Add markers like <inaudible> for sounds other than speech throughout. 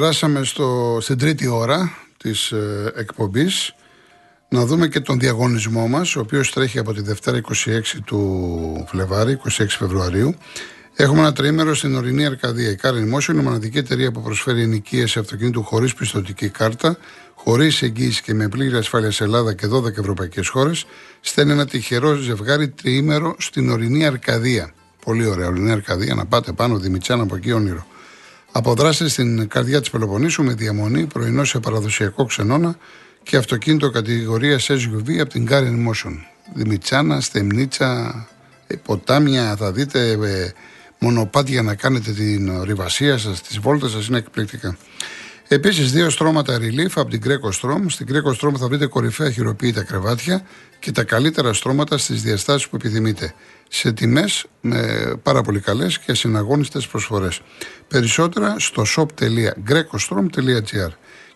περάσαμε στο, στην τρίτη ώρα της ε, εκπομπής να δούμε και τον διαγωνισμό μας ο οποίος τρέχει από τη Δευτέρα 26 του Φλεβάρι, 26 Φεβρουαρίου Έχουμε ένα τριήμερο στην ορεινή Αρκαδία. Η Car Motion είναι η μοναδική εταιρεία που προσφέρει ενοικίαση αυτοκίνητου χωρίς πιστοτική κάρτα, χωρίς εγγύηση και με πλήρη ασφάλεια σε Ελλάδα και 12 ευρωπαϊκές χώρες. Στέλνει ένα τυχερό ζευγάρι τριήμερο στην ορεινή Αρκαδία. Πολύ ωραία, ορεινή Αρκαδία, να πάτε πάνω, Δημητσάν από εκεί όνειρο. Αποδράστε στην καρδιά της Πελοποννήσου με διαμονή, πρωινό σε παραδοσιακό ξενώνα και αυτοκίνητο κατηγορία SUV από την Car Motion. Δημητσάνα, Στεμνίτσα, ε, ποτάμια, θα δείτε ε, μονοπάτια να κάνετε την ριβασία σας, τις βόλτες σας είναι εκπληκτικά. Επίσης, δύο στρώματα relief από την Greco Strom. Στην Greco Strom θα βρείτε κορυφαία χειροποίητα κρεβάτια και τα καλύτερα στρώματα στις διαστάσεις που επιθυμείτε. Σε τιμές με πάρα πολύ καλές και συναγώνιστες προσφορές. Περισσότερα στο shop.grecostrom.gr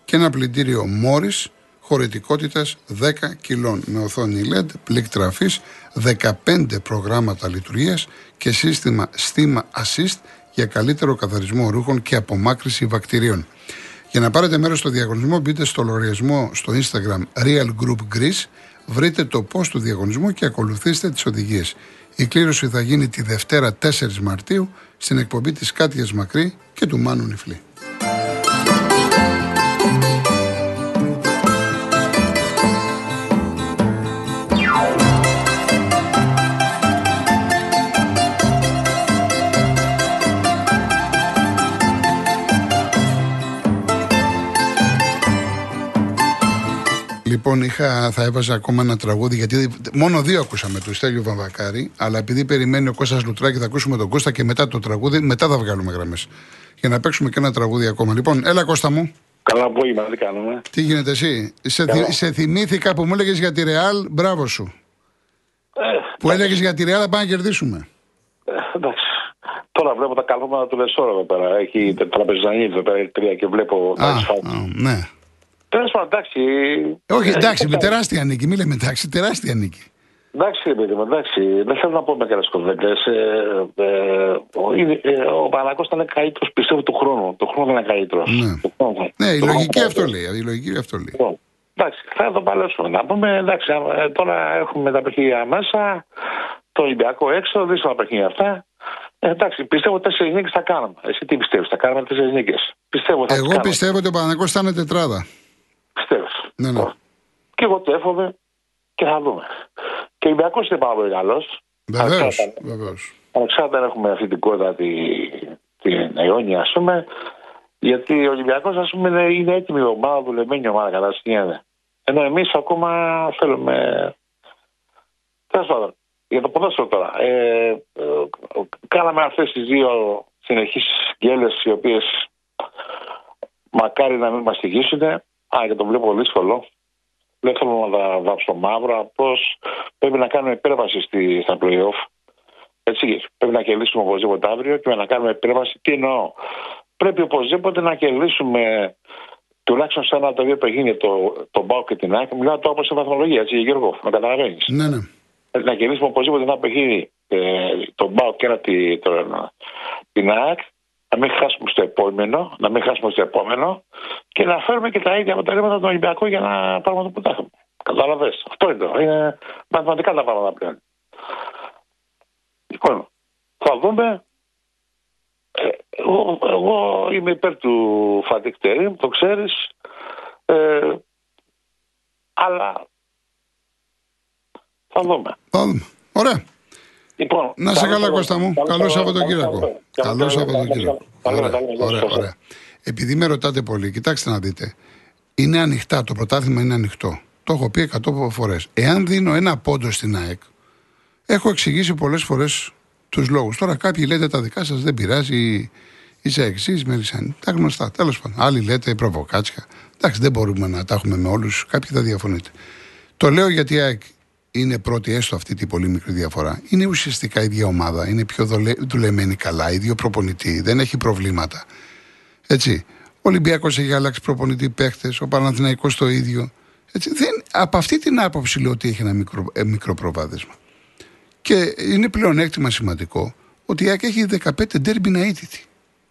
και ένα πλυντήριο Morris χωρητικότητας 10 κιλών με οθόνη LED, πλήκ τραφής, 15 προγράμματα λειτουργίας και σύστημα Steam Assist για καλύτερο καθαρισμό ρούχων και απομάκρυση βακτηρίων. Για να πάρετε μέρος στο διαγωνισμό, μπείτε στο λογαριασμό στο Instagram Real Group Greece, βρείτε το post του διαγωνισμού και ακολουθήστε τις οδηγίες. Η κλήρωση θα γίνει τη Δευτέρα 4 Μαρτίου στην εκπομπή της Κάτιας Μακρύ και του Μάνου Νιφλή. Λοιπόν, είχα, θα έβαζα ακόμα ένα τραγούδι, γιατί μόνο δύο ακούσαμε του Στέλιο Βαμβακάρη, αλλά επειδή περιμένει ο Κώστας Λουτράκη, θα ακούσουμε τον Κώστα και μετά το τραγούδι, μετά θα βγάλουμε γραμμές. Για να παίξουμε και ένα τραγούδι ακόμα. Λοιπόν, έλα Κώστα μου. Καλά απόγευμα, τι κάνουμε; Τι γίνεται εσύ; Σε, θυ, σε θυμήθηκα που μου έλεγες για τη Ρεάλ, μπράβο σου. Ε, που έλεγε για τη Ρεάλ, να πάμε να κερδίσουμε. Ε, εντάξει. Τώρα βλέπω τα καλώματα του Λεσόρα εδώ πέρα. Έχει τραπεζανίδη εδώ πέρα τρία και βλέπω. Α, α, ναι. Τέλος πάντων, εντάξει. Όχι, εντάξει, με τεράστια νίκη. Μην λέμε εντάξει, τεράστια νίκη. Εντάξει, ρε παιδί μου, εντάξει. Δεν θέλω να πω με καλές κοβέντε. Ε, ε, ο ε, ο Παναγό ήταν καλύτερος, πιστεύω, του χρόνου. Το χρόνο ήταν καλύτερος. Ναι, ναι η λογική αυτό λέει. Η λογική αυτό λέει. Λοιπόν, εντάξει, θα το παλέψουμε. Να πούμε, εντάξει, τώρα έχουμε τα παιχνίδια μέσα, το Ολυμπιακό έξω, δύσκολα παιχνίδια αυτά. Ε, εντάξει, πιστεύω τέσσερις νίκες θα κάνουμε. Εσύ τι πιστεύεις, θα κάνουμε τέσσερις νίκες; Εγώ πιστεύω ότι ο Παναγό θα είναι τετράδα. Πιστεύω. Ναι, ναι. Και εγώ το εύχομαι και θα δούμε. Και ο Ολυμπιακό είναι πάρα πολύ καλός. Βεβαίως. Ανεξάρτητα αν έχουμε αυτή την κότα την, την αιώνια, ας πούμε. Γιατί ο Ολυμπιακός, ας πούμε, είναι, είναι έτοιμη ομάδα, δουλεμένη ομάδα, κατά Ενώ εμείς ακόμα θέλουμε. Τέλος πάντων, για το ποδόσφαιρο τώρα. Ε, ε, κάναμε αυτές τις δύο συνεχείς γκέλες οι οποίες μακάρι να μην μας τυχήσουν. Α, και το βλέπω δύσκολο. Δεν θέλω να τα βάψω μαύρα. Απλώς πρέπει να κάνουμε υπέρβαση στη, στα playoff. Έτσι, πρέπει να κερδίσουμε οπωσδήποτε αύριο και να κάνουμε υπέρβαση. Τι εννοώ; Πρέπει οπωσδήποτε να κερδίσουμε τουλάχιστον σε ένα από τα δύο παιχνίδια, το, το Μπάου και την ΑΕΚ. Μιλάω τώρα από σε βαθμολογία, έτσι, Γιώργο, με καταλαβαίνεις. Ναι, ναι. Να κερδίσουμε οπωσδήποτε ένα παιχνίδι, ε, το Μπάου και ένα την ΑΕΚ να μην χάσουμε στο επόμενο, να μην χάσουμε στο επόμενο και να φέρουμε και τα ίδια αποτελέσματα του Ολυμπιακού για να πάρουμε το πρωτάθλημα. Κατάλαβες. Αυτό είναι το. Είναι μαθηματικά τα πράγματα πλέον. Λοιπόν, θα δούμε. Ε, εγώ, εγώ, είμαι υπέρ του Φατικτέρη, το ξέρεις. Ε, αλλά θα δούμε. Θα δούμε. Ωραία. Λοιπόν, να σε καλά, Κώστα μου. Καλό Σαββατοκύριακο. Καλό Σαββατοκύριακο. Ωραία, ωραία. Επειδή με ρωτάτε πολύ, κοιτάξτε να δείτε. Είναι ανοιχτά, το πρωτάθλημα είναι ανοιχτό. Το έχω πει 100 φορές. Εάν δίνω ένα πόντο στην ΑΕΚ, έχω εξηγήσει πολλές φορές τους λόγους. Τώρα κάποιοι λέτε τα δικά σας δεν πειράζει, είσαι εξή, μερισάνη. Τα γνωστά, τέλος πάντων. Άλλοι λέτε προβοκάτσια. Εντάξει, δεν μπορούμε να τα έχουμε με όλους. Κάποιοι θα διαφωνείτε. Το λέω γιατί η ΑΕΚ είναι πρώτη έστω αυτή την πολύ μικρή διαφορά. Είναι ουσιαστικά η ίδια ομάδα. Είναι πιο δουλεμένη καλά, ίδιο προπονητή, δεν έχει προβλήματα. Έτσι. Ο Ολυμπιακός έχει αλλάξει προπονητή παίχτες, ο Παναθηναϊκός το ίδιο. Έτσι. Δεν, από αυτή την άποψη λέω ότι έχει ένα μικρό, ε, μικρό προβάδισμα. Και είναι πλέον έκτημα σημαντικό ότι η ΑΕΚ έχει 15 ντέρμπι να ήττητη.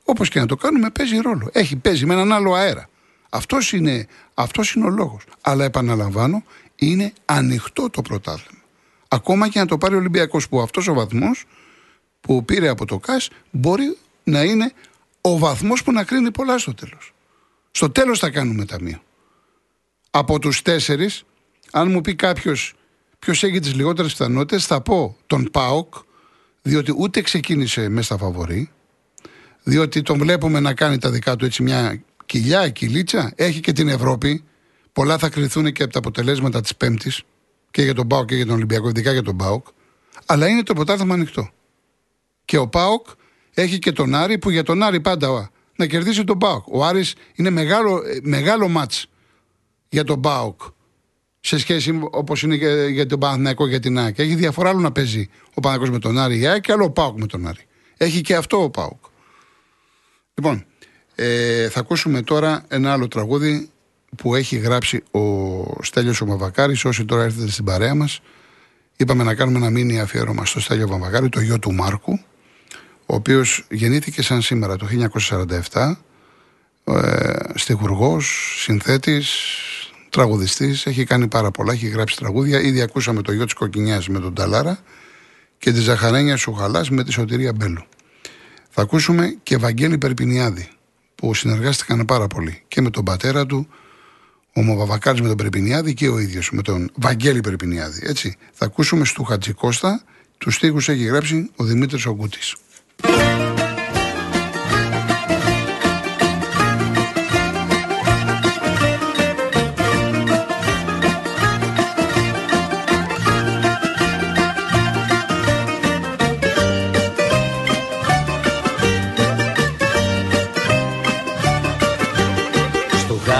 Όπως και να το κάνουμε, παίζει ρόλο. Έχει, παίζει με έναν άλλο αέρα. Αυτός είναι, αυτός είναι ο λόγος. Αλλά επαναλαμβάνω, είναι ανοιχτό το πρωτάθλημα. Ακόμα και να το πάρει ο Ολυμπιακός που αυτός ο βαθμός που πήρε από το ΚΑΣ μπορεί να είναι ο βαθμός που να κρίνει πολλά στο τέλος. Στο τέλος θα κάνουμε ταμείο. Από τους τέσσερις, αν μου πει κάποιος ποιος έχει τις λιγότερες πιθανότητες, θα πω τον ΠΑΟΚ, διότι ούτε ξεκίνησε μέσα στα φαβορή, διότι τον βλέπουμε να κάνει τα δικά του έτσι μια κοιλιά, κυλίτσα, έχει και την Ευρώπη. Πολλά θα κρυθούν και από τα αποτελέσματα της Πέμπτης και για τον ΠΑΟΚ και για τον Ολυμπιακό, ειδικά για τον ΠΑΟΚ. Αλλά είναι το πρωτάθλημα ανοιχτό. Και ο ΠΑΟΚ έχει και τον Άρη που για τον Άρη πάντα να κερδίσει τον ΠΑΟΚ. Ο Άρης είναι μεγάλο, ε, μεγάλο μάτς για τον ΠΑΟΚ σε σχέση όπως είναι και για τον Παναθηναϊκό για την ΑΕΚ. Έχει διαφορά άλλο να παίζει ο Παναθηναϊκός με τον Άρη η ΑΕΚ και άλλο ο ΠΑΟΚ με τον Άρη. Έχει και αυτό ο ΠΑΟΚ. Λοιπόν, ε, θα ακούσουμε τώρα ένα άλλο τραγούδι που έχει γράψει ο Στέλιος ο Μαβακάρης όσοι τώρα έρθετε στην παρέα μας είπαμε να κάνουμε ένα μήνυμα αφιέρωμα στο Στέλιο Μαβακάρη το γιο του Μάρκου ο οποίος γεννήθηκε σαν σήμερα το 1947 ε, στιχουργός, συνθέτης τραγουδιστής, έχει κάνει πάρα πολλά, έχει γράψει τραγούδια. Ήδη ακούσαμε το γιο της Κοκκινιάς με τον Ταλάρα και τη Ζαχαρένια Σουχαλάς με τη Σωτηρία Μπέλου. Θα ακούσουμε και Βαγγέλη Περπινιάδη που συνεργάστηκαν πάρα πολύ και με τον πατέρα του, ο Μοβαβακάρης με τον Περπινιάδη και ο ίδιος με τον Βαγγέλη Περπινιάδη. Έτσι. Θα ακούσουμε στο Χατζικώστα, τους στίχους έχει γράψει ο Δημήτρης Ογκούτης.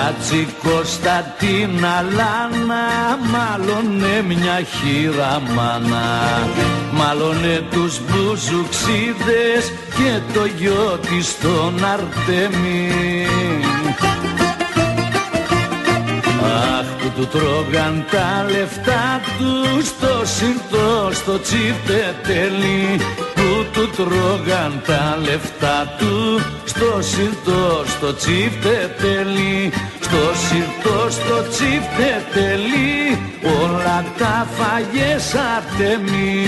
Χατζη Κωνσταντίνα Λάνα μάλλονε μια χείρα μάνα. Μάλλονε τους μπουζουξίδες και το γιο της τον Αρτέμι. Αχ που του τρώγαν τα λεφτά τους στο συντό στο τσίφτε τέλει που του τρώγαν τα λεφτά του στο συντό στο τσίφτε τέλει στο συντό στο τσίφτε τέλει όλα τα φαγές αρτεμή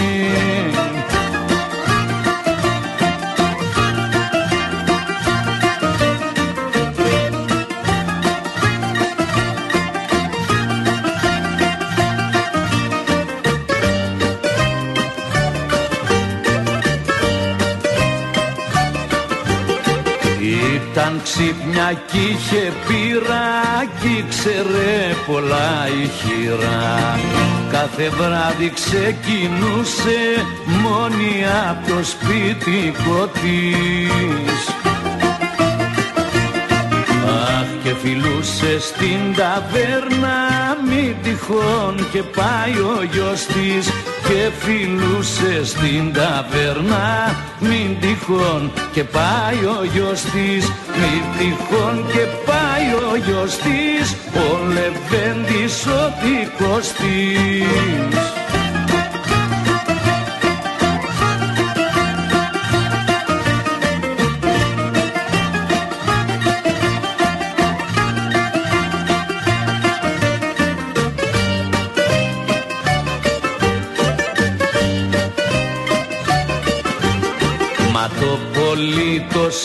Ήταν ξύπνια κι είχε πείρα κι ήξερε πολλά η χείρα Κάθε βράδυ ξεκινούσε μόνη από το σπίτικο της Αχ και φιλούσε στην ταβέρνα μη τυχόν και πάει ο γιος της και φιλούσες στην ταβέρνα. Μην τυχόν και πάει ο γιος της μην τυχόν και πάει ο γιος της ο Λεβέντης ο δικός της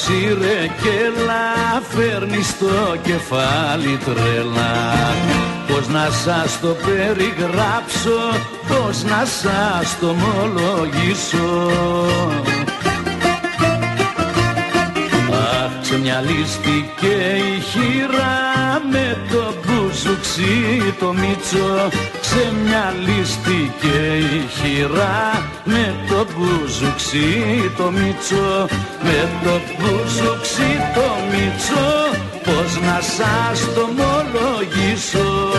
σύρε και λα φέρνει στο κεφάλι τρελά. Πώς να σας το περιγράψω, πώς να σας το ομολογήσω. Αχ, ξεμυαλίστηκε η χείρα με το μπουζουξί το μίτσο Ξεμυαλίστηκε η χειρά. Με το μπουζουξί το μίτσο Με το μπουζουξί το μίτσο Πώς να σας το μολογήσω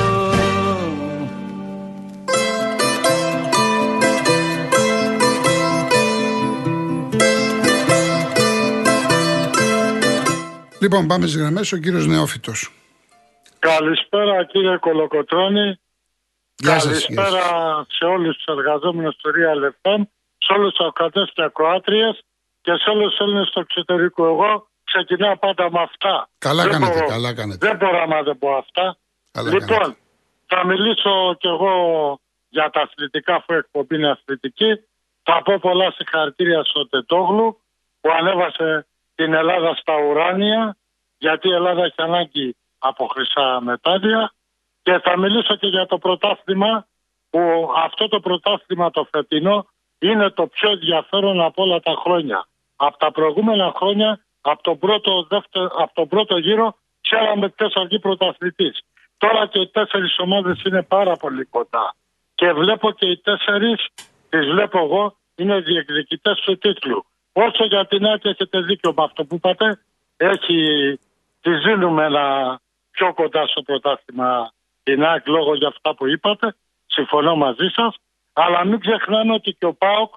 Λοιπόν, πάμε στις γραμμές, ο κύριος Νεόφυτος. Καλησπέρα κύριε Κολοκοτρώνη. Καλησπέρα σε όλους τους εργαζόμενους του Real FM, σε όλους τους ακροατές και ακροάτριες και σε όλους τους Έλληνες του εξωτερικού. Εγώ ξεκινάω πάντα με αυτά. Καλά κάνετε, καλά κάνετε. Δεν μπορώ να δεν πω αυτά. λοιπόν, θα μιλήσω κι εγώ για τα αθλητικά, αφού εκπομπή είναι αθλητική. Θα πω πολλά συγχαρητήρια στο Τετόγλου που ανέβασε την Ελλάδα στα ουράνια γιατί η Ελλάδα έχει ανάγκη από χρυσά μετάδια και θα μιλήσω και για το πρωτάθλημα που αυτό το πρωτάθλημα το φετινό είναι το πιο ενδιαφέρον από όλα τα χρόνια. Από τα προηγούμενα χρόνια, από τον πρώτο, δεύτερο, από τον πρώτο γύρο, ξέραμε ποιος θα βγει πρωταθλητής. Τώρα και οι τέσσερις ομάδες είναι πάρα πολύ κοντά. Και βλέπω και οι τέσσερις, τις βλέπω εγώ, είναι διεκδικητές του τίτλου. Όσο για την άκρη έχετε δίκιο με αυτό που είπατε, έχει, τη δίνουμε ένα πιο κοντά στο πρωτάθλημα την άκρη λόγω για αυτά που είπατε. Συμφωνώ μαζί σας. Αλλά μην ξεχνάμε ότι και ο ΠΑΟΚ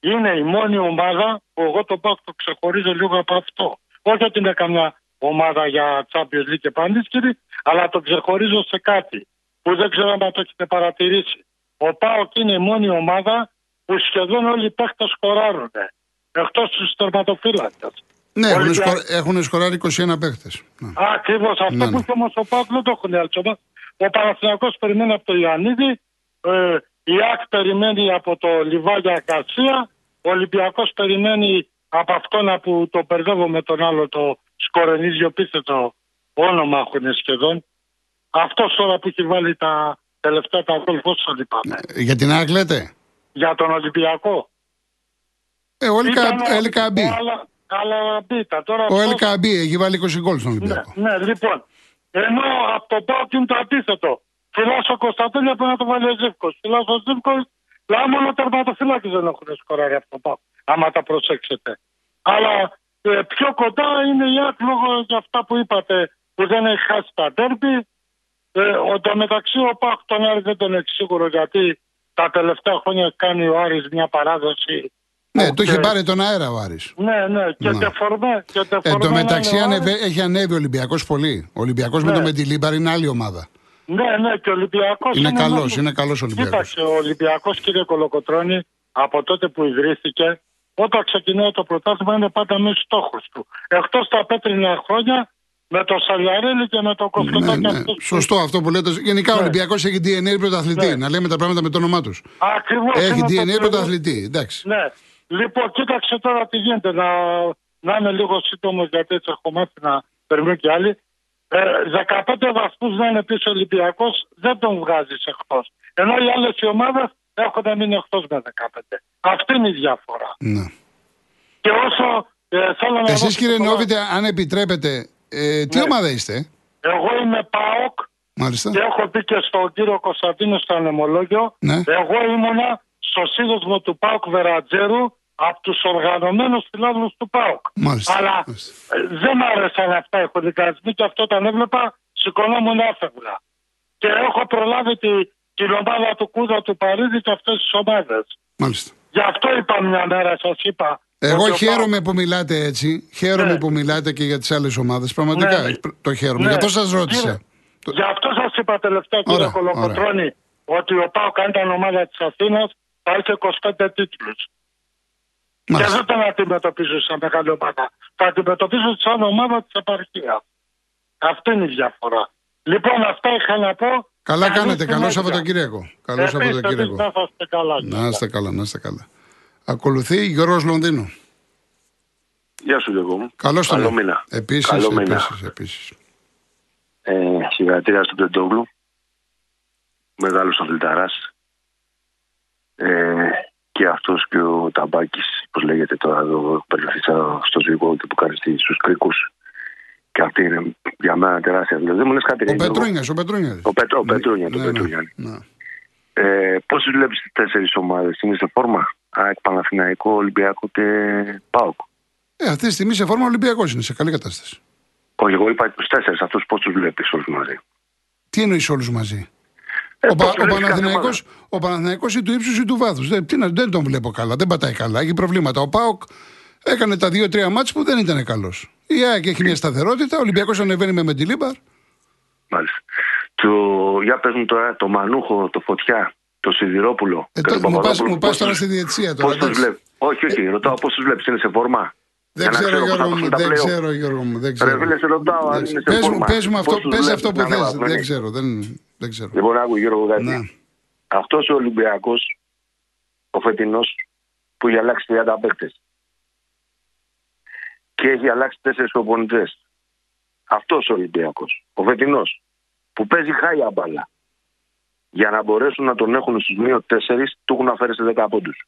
είναι η μόνη ομάδα που εγώ το ΠΑΟΚ το ξεχωρίζω λίγο από αυτό. Όχι ότι είναι καμιά ομάδα για Champions League και Πανίσκηρη, αλλά το ξεχωρίζω σε κάτι που δεν ξέρω αν το έχετε παρατηρήσει. Ο ΠΑΟΚ είναι η μόνη ομάδα που σχεδόν όλοι οι παίχτε σκοράρουν. Εκτός τους τερματοφύλακες. Ναι, έχουν, σκορ, έχουν σκοράρει 21 παίχτες. Ναι. Ακριβώς. Αυτό ναι, που ναι. όμως ο ΠΑΟΚ δεν το έχουν έτσι. Ο Παναθηναϊκός περιμένει από το Ιωαννίδη, ε, η ΑΚ περιμένει από το Λιβάγια Κασία, ο Ολυμπιακός περιμένει από αυτόν που το μπερδεύω με τον άλλο το σκορενίζιο πίθετο όνομα έχουν σχεδόν. Αυτός τώρα που έχει βάλει τα τελευταία τα γκολ, πώς το λυπάμαι. Ε, για την ΑΚ λέτε; Για τον Ολυμπιακό. Ε, ο Ελκαμπή. Αλλά Τώρα ο Ελκαμπή έχει βάλει 20 γκολ στον Ολυμπιακό. Ναι, ναι, λοιπόν. Ενώ από το Πάοκ είναι το αντίθετο. Φυλάσσο Κωνσταντέλια πρέπει να το βάλει ο Ζήφκος. Φυλάσσο ο Ζήφκος, αλλά μόνο τερματοφυλάκι δεν έχουν σκοράρει αυτό το Πάοκ. Άμα τα προσέξετε. Αλλά ε, πιο κοντά είναι η ΑΚ λόγω για αυτά που είπατε που δεν έχει χάσει τα τέρπι. Ε, ο, μεταξύ ο Πάκ τον Άρη δεν τον έχει σίγουρο γιατί τα τελευταία χρόνια κάνει ο Άρης μια παράδοση ναι, το είχε πάρει τον αέρα ο Άρης. Ναι, ναι, και ναι. τεφορμέ. Και τεφορμέ Εν τω μεταξύ ανεβε, έχει ανέβει ο Ολυμπιακός πολύ. Ο Ολυμπιακός ναι. με το Μεντιλίμπαρ είναι άλλη ομάδα. Ναι, ναι, και ο Ολυμπιακός. Είναι, είναι καλός, είναι καλός Ολυμπιακός. Κοίταξε, ο Ολυμπιακός, κύριε Κολοκοτρόνη, από τότε που ιδρύθηκε, όταν ξεκινάει το πρωτάθλημα είναι πάντα με στόχους του. Εκτός τα πέτρινα χρόνια, με το Σαλιαρέλη και με το Κοσκοτάκι. Ναι, ναι. Σωστό αυτό που λέτε. Γενικά ναι. ο Ολυμπιακός έχει DNA πρωταθλητή. Ναι. Να λέμε τα πράγματα με το όνομά τους. Ακριβώς. Έχει DNA πρωταθλητή. Εντάξει. Ναι. Λοιπόν, κοίταξε τώρα τι γίνεται. Να, να είμαι λίγο σύντομος γιατί έτσι έχω μάθει να περιμένω κι άλλοι. Ε, 15 βαθμούς να είναι πίσω ο Ολυμπιακός δεν τον βγάζεις εκτό. Ενώ οι άλλες ομάδες έχουν μείνει εκτό με 15. Αυτή είναι η διαφορά. Ναι. Και όσο ε, θέλω να. Εσείς κύριε Νόβιτε, αν επιτρέπετε, ε, τι ναι. ομάδα είστε; Εγώ είμαι ΠΑΟΚ. Μάλιστα. Και έχω πει και στον κύριο Κωνσταντίνο στο ανεμολόγιο. Ναι. Εγώ ήμουνα στο σύνδεσμο του ΠΑΟΚ Βερατζέρου από τους οργανωμένους φιλάδου του ΠΑΟΚ. Μάλιστα. Αλλά Μάλιστα. Ε, δεν μ' άρεσαν αυτά οι χολικανισμοί και αυτό όταν έβλεπα σηκωνόμουν έφευγα. Και έχω προλάβει τη, την ομάδα του Κούδα του Παρίδη και αυτές τις ομάδες. Μάλιστα. Γι' αυτό είπα μια μέρα, σας είπα. Εγώ χαίρομαι που μιλάτε έτσι. Χαίρομαι ναι. που μιλάτε και για τις άλλες ομάδες. Πραγματικά ναι. το χαίρομαι. Ναι. Γι' αυτό σας ρώτησα. Γι' αυτό σας είπα τελευταία, κύριε Κολοκοτρόνη, ότι ο Πάο αν ήταν ομάδα της Αθήνας θα είχε 25 τίτλου. Και δεν τον αντιμετωπίζω σαν μεγάλη ομάδα. Θα αντιμετωπίζω σαν ομάδα της επαρχίας. Αυτή είναι η διαφορά. Λοιπόν, αυτά είχα να πω. Καλά κάνετε. Καλό Σαββατοκύριακο. Καλό Σαββατοκύριακο. Να είστε καλά. Να είστε καλά, να είστε καλά. Ακολουθεί Γιώργος Λονδίνο. Γεια σου Γιώργο μου. Καλώς Καλό μήνα. Επίσης, Καλό μήνα. επίσης, επίσης. Ε, συγχαρητήρια στον Τεντόγλου. Μεγάλος αθληταράς. Ε, και αυτός και ο Ταμπάκης, πώς λέγεται τώρα εδώ, περιληφθήσα στο ζωικό του που κάνει στους κρίκους. Και αυτή είναι για μένα τεράστια δουλειά. Δεν μου λες κάτι. Ο Πετρούνιας, ο Πετρούνιας. Ο, Πετρο, ο Πετρούνιας, ναι, το ναι, ναι, ναι. Ε, Πώς βλέπεις τις τέσσερις ομάδες, είναι σε φόρμα; ΑΕΚ, Παναθηναϊκό, Ολυμπιακό και ΠΑΟΚ. Ε, αυτή τη στιγμή σε φόρμα Ολυμπιακός είναι σε καλή κατάσταση. Όχι, εγώ είπα τους τέσσερις αυτούς πώς τους βλέπεις όλους μαζί; Τι εννοείς όλους μαζί; Ε, ο, Πα, ο, Παναθηναϊκός, ο Παναθηναϊκός ή του ύψους ή του βάθους. Δεν, δεν τον βλέπω καλά. Δεν πατάει καλά. Έχει προβλήματα. Ο Πάοκ έκανε τα δύο-τρία μάτια που δεν ήταν καλός. Η ΑΕΚ έχει μια σταθερότητα. Ο Ολυμπιακός ανεβαίνει με Μεντιλίμπαρ. Μάλιστα. Το, για πες μου τώρα το Μανούχο, το Φωτιά, το Σιδηρόπουλο. Ε, το, μου πας, μου πας τώρα στη διετησία τώρα. Πώς τους Όχι, όχι, ρωτάω πώς τους βλέπεις, είναι σε φόρμα; Δεν ξέρω, Γιώργο μου, δεν ξέρω, Γιώργο μου. Δεν ξέρω. Ρε φίλε, σε ρωτάω αν είναι Πες σε μου, φόρμα. πες μου αυτό, Πόσους πες βλέπεις αυτό που να θες. ανεβάζουν, Δεν ναι. ξέρω, δεν, δεν ξέρω. Λοιπόν, άκου Γιώργο κάτι. Ναι. Αυτός ο Ολυμπιακός, ο φετινός, που έχει αλλάξει 30 παίκτες και έχει αλλάξει 4 προπονητές. Αυτός ο Ολυμπιακός, ο φετινός, που παίζει χάλια μπάλα. Για να μπορέσουν να τον έχουν στους μείον 4, του έχουν αφαίρει σε 10 πόντους.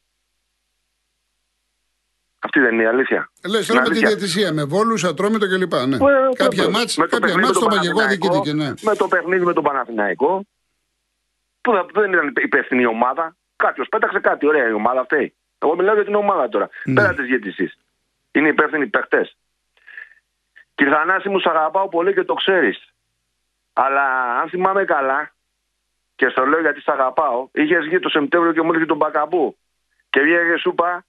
Αυτή δεν είναι η αλήθεια. Λες Είναι τώρα με τη αλήθεια. διαιτησία, με βόλους, ατρόμητο κλπ. Ναι. Ε, κάποια βέβαια. μάτς, Με το κάποια παιχνίδι μάτς με το τον Παγεγό Παναθηναϊκό, διοικήθηκε, ναι. Με το παιχνίδι με τον Παναθηναϊκό, που δεν- δεν ήταν υπεύθυνη η ομάδα. Κάποιος πέταξε κάτι, ωραία η ομάδα αυτή. Εγώ μιλάω για την ομάδα τώρα. Ναι. Πέρα της διαιτησή. Είναι υπεύθυνοι παίχτε. Κύριε Θανάση μου, σ' αγαπάω πολύ και το ξέρεις. Αλλά αν θυμάμαι καλά, και στο λέω γιατί σ' αγαπάω, είχες βγει το Σεπτέμβριο και μου έλεγε τον Μπακαμπού. Και βγήκε σου είπα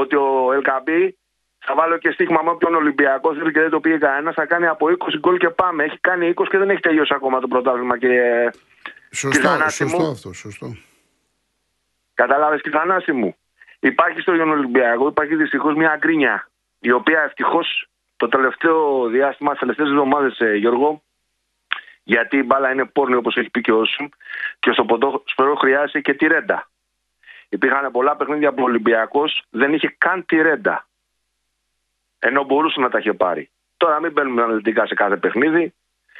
ότι ο Ελκαμπή θα βάλω και στίγμα με όποιον Ολυμπιακός θέλει και δεν το πήγε κανένας. Θα κάνει από 20 γκολ και πάμε. Έχει κάνει 20 και δεν έχει τελειώσει ακόμα το πρωτάθλημα. Και Σωστό, Θανάση σωστό μου. αυτό, σωστό. Κατάλαβες και Θανάση μου. Υπάρχει στο Ιον Ολυμπιακό, υπάρχει δυστυχώς μια γκρίνια. Η οποία ευτυχώς το τελευταίο διάστημα, τις τελευταίες εβδομάδες, Γιώργο, γιατί η μπάλα είναι πόρνη όπως έχει πει και ο Σουμ, και στο ποδόσφαιρο χρειάζεται και τη ρέντα. Υπήρχαν πολλά παιχνίδια που ο Ολυμπιακός δεν είχε καν τη ρέντα. Ενώ μπορούσε να τα είχε πάρει. Τώρα μην μπαίνουμε αναλυτικά σε κάθε παιχνίδι.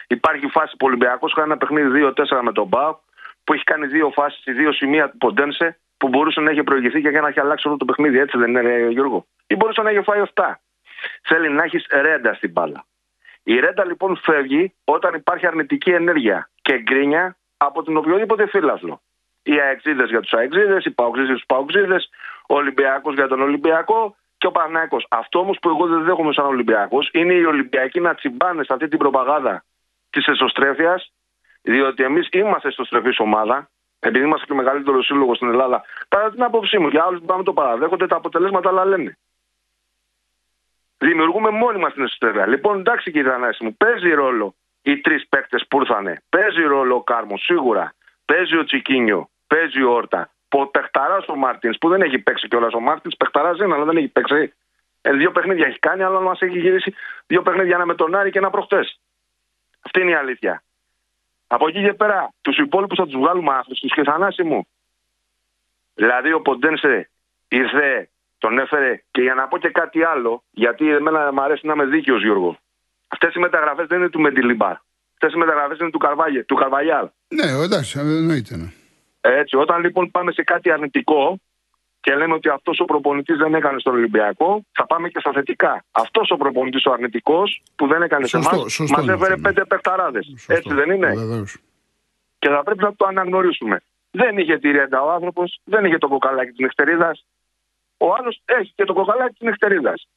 Υπάρχει φάση που ο Ολυμπιακός κάνει ένα παιχνίδι 2-4 με τον Μπάου, που έχει κάνει δύο φάσεις σε δύο σημεία του Ποντένσε, που μπορούσε να έχει προηγηθεί και να έχει αλλάξει όλο το παιχνίδι. Έτσι δεν είναι, ρε, Γιώργο; Ή μπορούσε να έχει φάει 7. Θέλει να έχεις ρέντα στην μπάλα. Η ρέντα λοιπόν φεύγει όταν υπάρχει αρνητική ενέργεια και γκρίνια από την οποιοδήποτε φύλαθλο. Οι αεξίδες για τους αεξίδες, οι παοξίδες για τους παοξίδες, ο Ολυμπιακός για τον Ολυμπιακό και ο Πανάκο. Αυτό όμως που εγώ δεν δέχομαι σαν Ολυμπιακός είναι οι Ολυμπιακοί να τσιμπάνε σε αυτή την προπαγάνδα της εσωστρέφειας, διότι εμείς είμαστε εσωστρεφής ομάδα, επειδή είμαστε και ο μεγαλύτερος σύλλογος στην Ελλάδα. Κατά την άποψή μου, για άλλους που πάμε το παραδέχονται, τα αποτελέσματα άλλα λένε. Δημιουργούμε μόνοι μας την εσωτερία. Λοιπόν, εντάξει κύριε Θανάση μου, παίζει ρόλο οι τρεις παίκτες που ήρθανε. Παίζει ρόλο ο Κάρμος, σίγουρα. Παίζει ο Τσικίνιο, παίζει ο Όρτα. Ο παιχταράς ο Μάρτινς που δεν έχει παίξει κιόλας ο Μάρτινς, παιχταράς είναι, αλλά δεν έχει παίξει. Ε, δύο παιχνίδια έχει κάνει, αλλά μας έχει γυρίσει δύο παιχνίδια ένα με τον Άρη και ένα προχτέ. Αυτή είναι η αλήθεια. Από εκεί και πέρα, τους υπόλοιπους θα τους βγάλουμε άχρηστου και Θανάση μου. Δηλαδή ο Ποντένσε ήρθε, τον έφερε και για να πω και κάτι άλλο, γιατί εμένα μου αρέσει να είμαι δίκαιος Γιώργο. Αυτές οι μεταγραφές δεν είναι του Μεντιλιμπάρ. Αυτές οι μεταγραφές είναι του, Καρβάγε, του Καρβαγιάλ. Ναι, εντάξει, εννοείται. Ναι. Έτσι, όταν λοιπόν πάμε σε κάτι αρνητικό και λέμε ότι αυτός ο προπονητής δεν έκανε στον Ολυμπιακό, θα πάμε και στα θετικά. Αυτός ο προπονητής ο αρνητικός που δεν έκανε σε Σωστό, εμάς, σωστό μας είναι έφερε αυτό, ναι. πέντε παιχταράδες. Σωστό. Έτσι δεν είναι; Βεβαίως. Και θα πρέπει να το αναγνωρίσουμε. Δεν είχε τη ρέντα ο άνθρωπος, δεν είχε το κοκαλάκι της νυχτερίδας. Ο άλλος έχει και το κοκαλάκι της νυχτερίδας.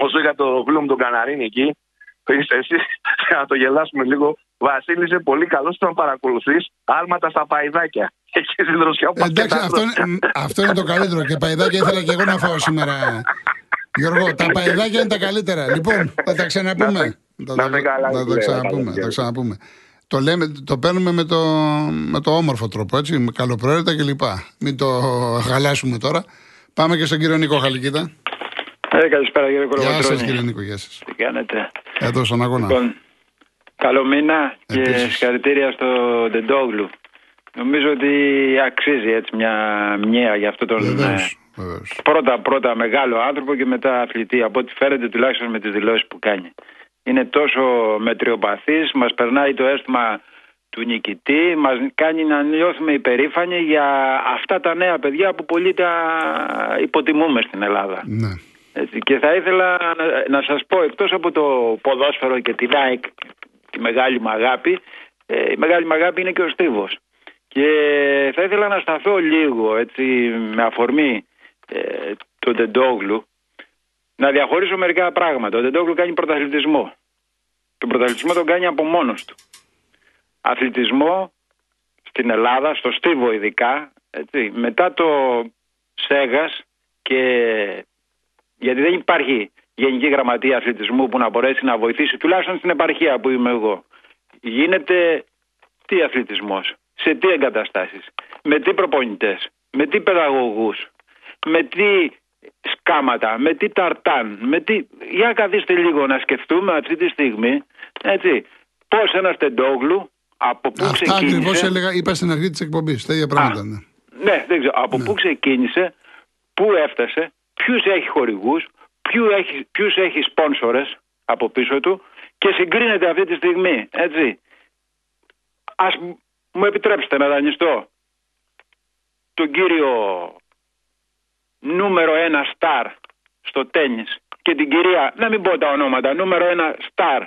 Όσο για το φίλο μου τον Καναρίνη εκεί, είστε εσύ, για <laughs> να το γελάσουμε λίγο. Βασίλη, είσαι πολύ καλός να παρακολουθείς άλματα στα παϊδάκια. Εκεί στην δροσιά που Εντάξει, αυτό, είναι- αυτό είναι το καλύτερο. Και παϊδάκια ήθελα και εγώ να φάω σήμερα. Γιώργο, τα παϊδάκια είναι τα καλύτερα. Λοιπόν, θα τα ξαναπούμε. Να σε- Θα να τα- σε καλά, θα τα κύριε ξαναπούμε. Καλοκαίρι. Θα τα ξαναπούμε. Το, λέμε, το παίρνουμε με το, με το όμορφο τρόπο, έτσι, με καλοπροαίρετα κλπ. Μην το χαλάσουμε τώρα. Πάμε και στον κύριο Νίκο Χαλικίτα. Ε, καλησπέρα κύριε Γεια σας Κολοκοτρώνη. κύριε Νίκο, γεια σας. Τι κάνετε; Εδώ στον αγώνα. Λοιπόν, καλό μήνα και Επίσης. συγχαρητήρια στο Ντεντόγλου. Νομίζω ότι αξίζει έτσι μια μνήμα για αυτό τον ε, Βεβαίως, βεβαίως. πρώτα πρώτα μεγάλο άνθρωπο και μετά αθλητή από ό,τι φαίνεται τουλάχιστον με τις δηλώσεις που κάνει. Είναι τόσο μετριοπαθής, μας περνάει το αίσθημα του νικητή, μας κάνει να νιώθουμε υπερήφανοι για αυτά τα νέα παιδιά που πολύ τα υποτιμούμε στην Ελλάδα. Ναι. Έτσι, και θα ήθελα να, να σας πω εκτός από το ποδόσφαιρο και την ΑΕΚ τη μεγάλη μου αγάπη ε, η μεγάλη μου αγάπη είναι και ο Στίβος και θα ήθελα να σταθώ λίγο έτσι με αφορμή ε, τον Τεντόγλου να διαχωρίσω μερικά πράγματα. Ο Τεντόγλου κάνει πρωταθλητισμό. Τον πρωταθλητισμό τον κάνει από μόνος του. Αθλητισμό στην Ελλάδα, στο Στίβο ειδικά, έτσι, μετά το Σέγας και γιατί δεν υπάρχει γενική γραμματεία αθλητισμού που να μπορέσει να βοηθήσει, τουλάχιστον στην επαρχία που είμαι εγώ. Γίνεται τι αθλητισμός, σε τι εγκαταστάσεις, με τι προπονητές, με τι παιδαγωγούς, με τι κάματα, με τι ταρτάν, με τι... Για καθίστε λίγο να σκεφτούμε αυτή τη στιγμή, έτσι, πώς ένας τεντόγλου από πού Αυτά ξεκίνησε... ακριβώς έλεγα, είπα στην αρχή της εκπομπής. Τα ίδια πράγματα. Α, ναι. Ναι, δεν ξέρω. Από πού ξεκίνησε, πού έφτασε, ποιους έχει χορηγούς, ποιου έχει, ποιους έχει σπόνσορες από πίσω του και συγκρίνεται αυτή τη στιγμή, έτσι. Ας μου επιτρέψετε να δανειστώ τον κύριο νούμερο ένα στάρ στο τένις και την κυρία, να μην πω τα ονόματα, νούμερο ένα στάρ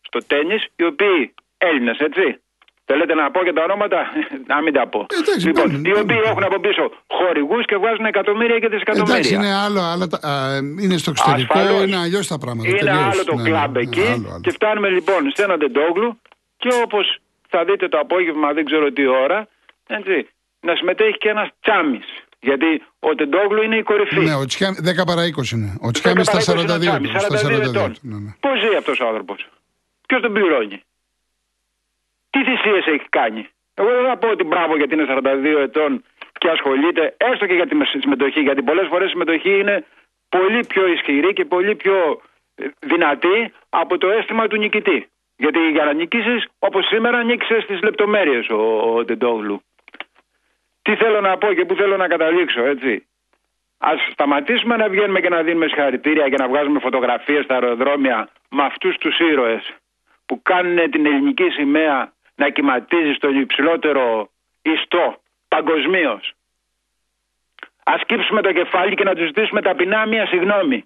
στο τένις, οι οποίοι Έλληνες, έτσι. Θέλετε να πω και τα ονόματα, <laughs> να μην τα πω. Εντάξει, λοιπόν, πάμε, οι πάμε. οποίοι έχουν από πίσω χορηγούς και βγάζουν εκατομμύρια και δισεκατομμύρια. Εντάξει, είναι άλλο, άλλο τα- α, είναι στο εξωτερικό, Ασφαλώς. είναι αλλιώς τα πράγματα. Είναι τελείως. άλλο το Ναι, ναι, κλαμπ ναι, εκεί. άλλο, άλλο. Και φτάνουμε λοιπόν σε έναν τεντόγλου και όπως θα δείτε το απόγευμα, δεν ξέρω τι ώρα, έτσι, να συμμετέχει και ένας τσάμις. Γιατί ο τεντόγλου είναι η κορυφή. Ναι, ο Τσιάμι, 10 παρά 20 είναι. Ο Τσιάμις στα 42 του. Στα 42 ετών. του. Ναι, ναι. Πώς ζει αυτός ο άνθρωπος, Ποιος τον πληρώνει, Τι θυσίες έχει κάνει; Εγώ δεν θα πω ότι μπράβο γιατί είναι 42 ετών και ασχολείται, έστω και για τη συμμετοχή. Γιατί πολλές φορές η συμμετοχή είναι πολύ πιο ισχυρή και πολύ πιο ε, δυνατή από το αίσθημα του νικητή. Γιατί για να νικήσεις, όπως σήμερα, νίκησες στι λεπτομέρειες ο, ο Τεντόγλου. Τι θέλω να πω και πού θέλω να καταλήξω, έτσι. Α σταματήσουμε να βγαίνουμε και να δίνουμε συγχαρητήρια και να βγάζουμε φωτογραφίες στα αεροδρόμια με αυτούς τους ήρωες που κάνουν την ελληνική σημαία να κυματίζει στον υψηλότερο ιστό παγκοσμίως. Α κύψουμε το κεφάλι και να τους ζητήσουμε ταπεινά μία συγγνώμη.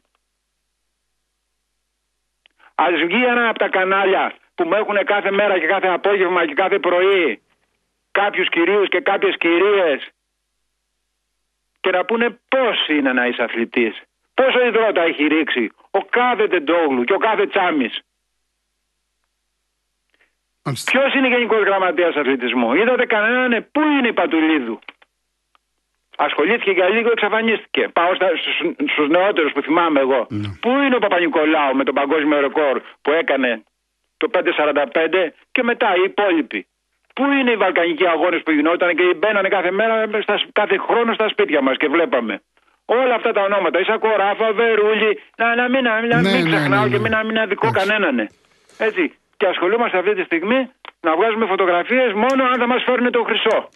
Α βγει ένα από τα κανάλια που μου έχουν κάθε μέρα και κάθε απόγευμα και κάθε πρωί κάποιους κυρίους και κάποιες κυρίες και να πούνε πώς είναι να είσαι αθλητής. Πόσο υδρότα έχει ρίξει ο κάθε τεντόγλου και ο κάθε τσάμις. Μάλιστα. Ποιος είναι γενικός γραμματέας αθλητισμού; Είδατε κανέναν, ε, πού είναι η Πατουλίδου; Ασχολήθηκε για λίγο, εξαφανίστηκε. Πάω στου νεότερους που θυμάμαι εγώ. Πού είναι ο Παπα-Νικολάου με τον παγκόσμιο ρεκόρ που έκανε το 5.45 και μετά οι υπόλοιποι; Πού είναι οι βαλκανικοί αγώνες που γινόταν και μπαίνανε κάθε μέρα, στα, κάθε χρόνο στα σπίτια μας και βλέπαμε; Όλα αυτά τα ονόματα. Ισακό Ράφα, Βερούλη, να, να μην, να, να Ναι, μην ναι, ξεχνάω ναι, ναι. και μην, να μην αδικώ Εντάξει. κανέναν. Έτσι. Και ασχολούμαστε αυτή τη στιγμή να βγάζουμε φωτογραφίες μόνο αν θα μας φέρουν το χρυσό.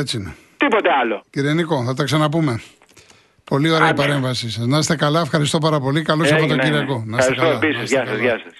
Έτσι είναι. Τίποτε άλλο. Κύριε Νίκο, θα τα ξαναπούμε. Πολύ ωραία η Άντε. παρέμβασή σας. Να είστε καλά, ευχαριστώ πάρα πολύ. Καλό Έγινε. Σαββατοκύριακο. Να είστε Ευχαριστώ καλά. επίσης. να είστε Γεια σας, καλά. γεια σας.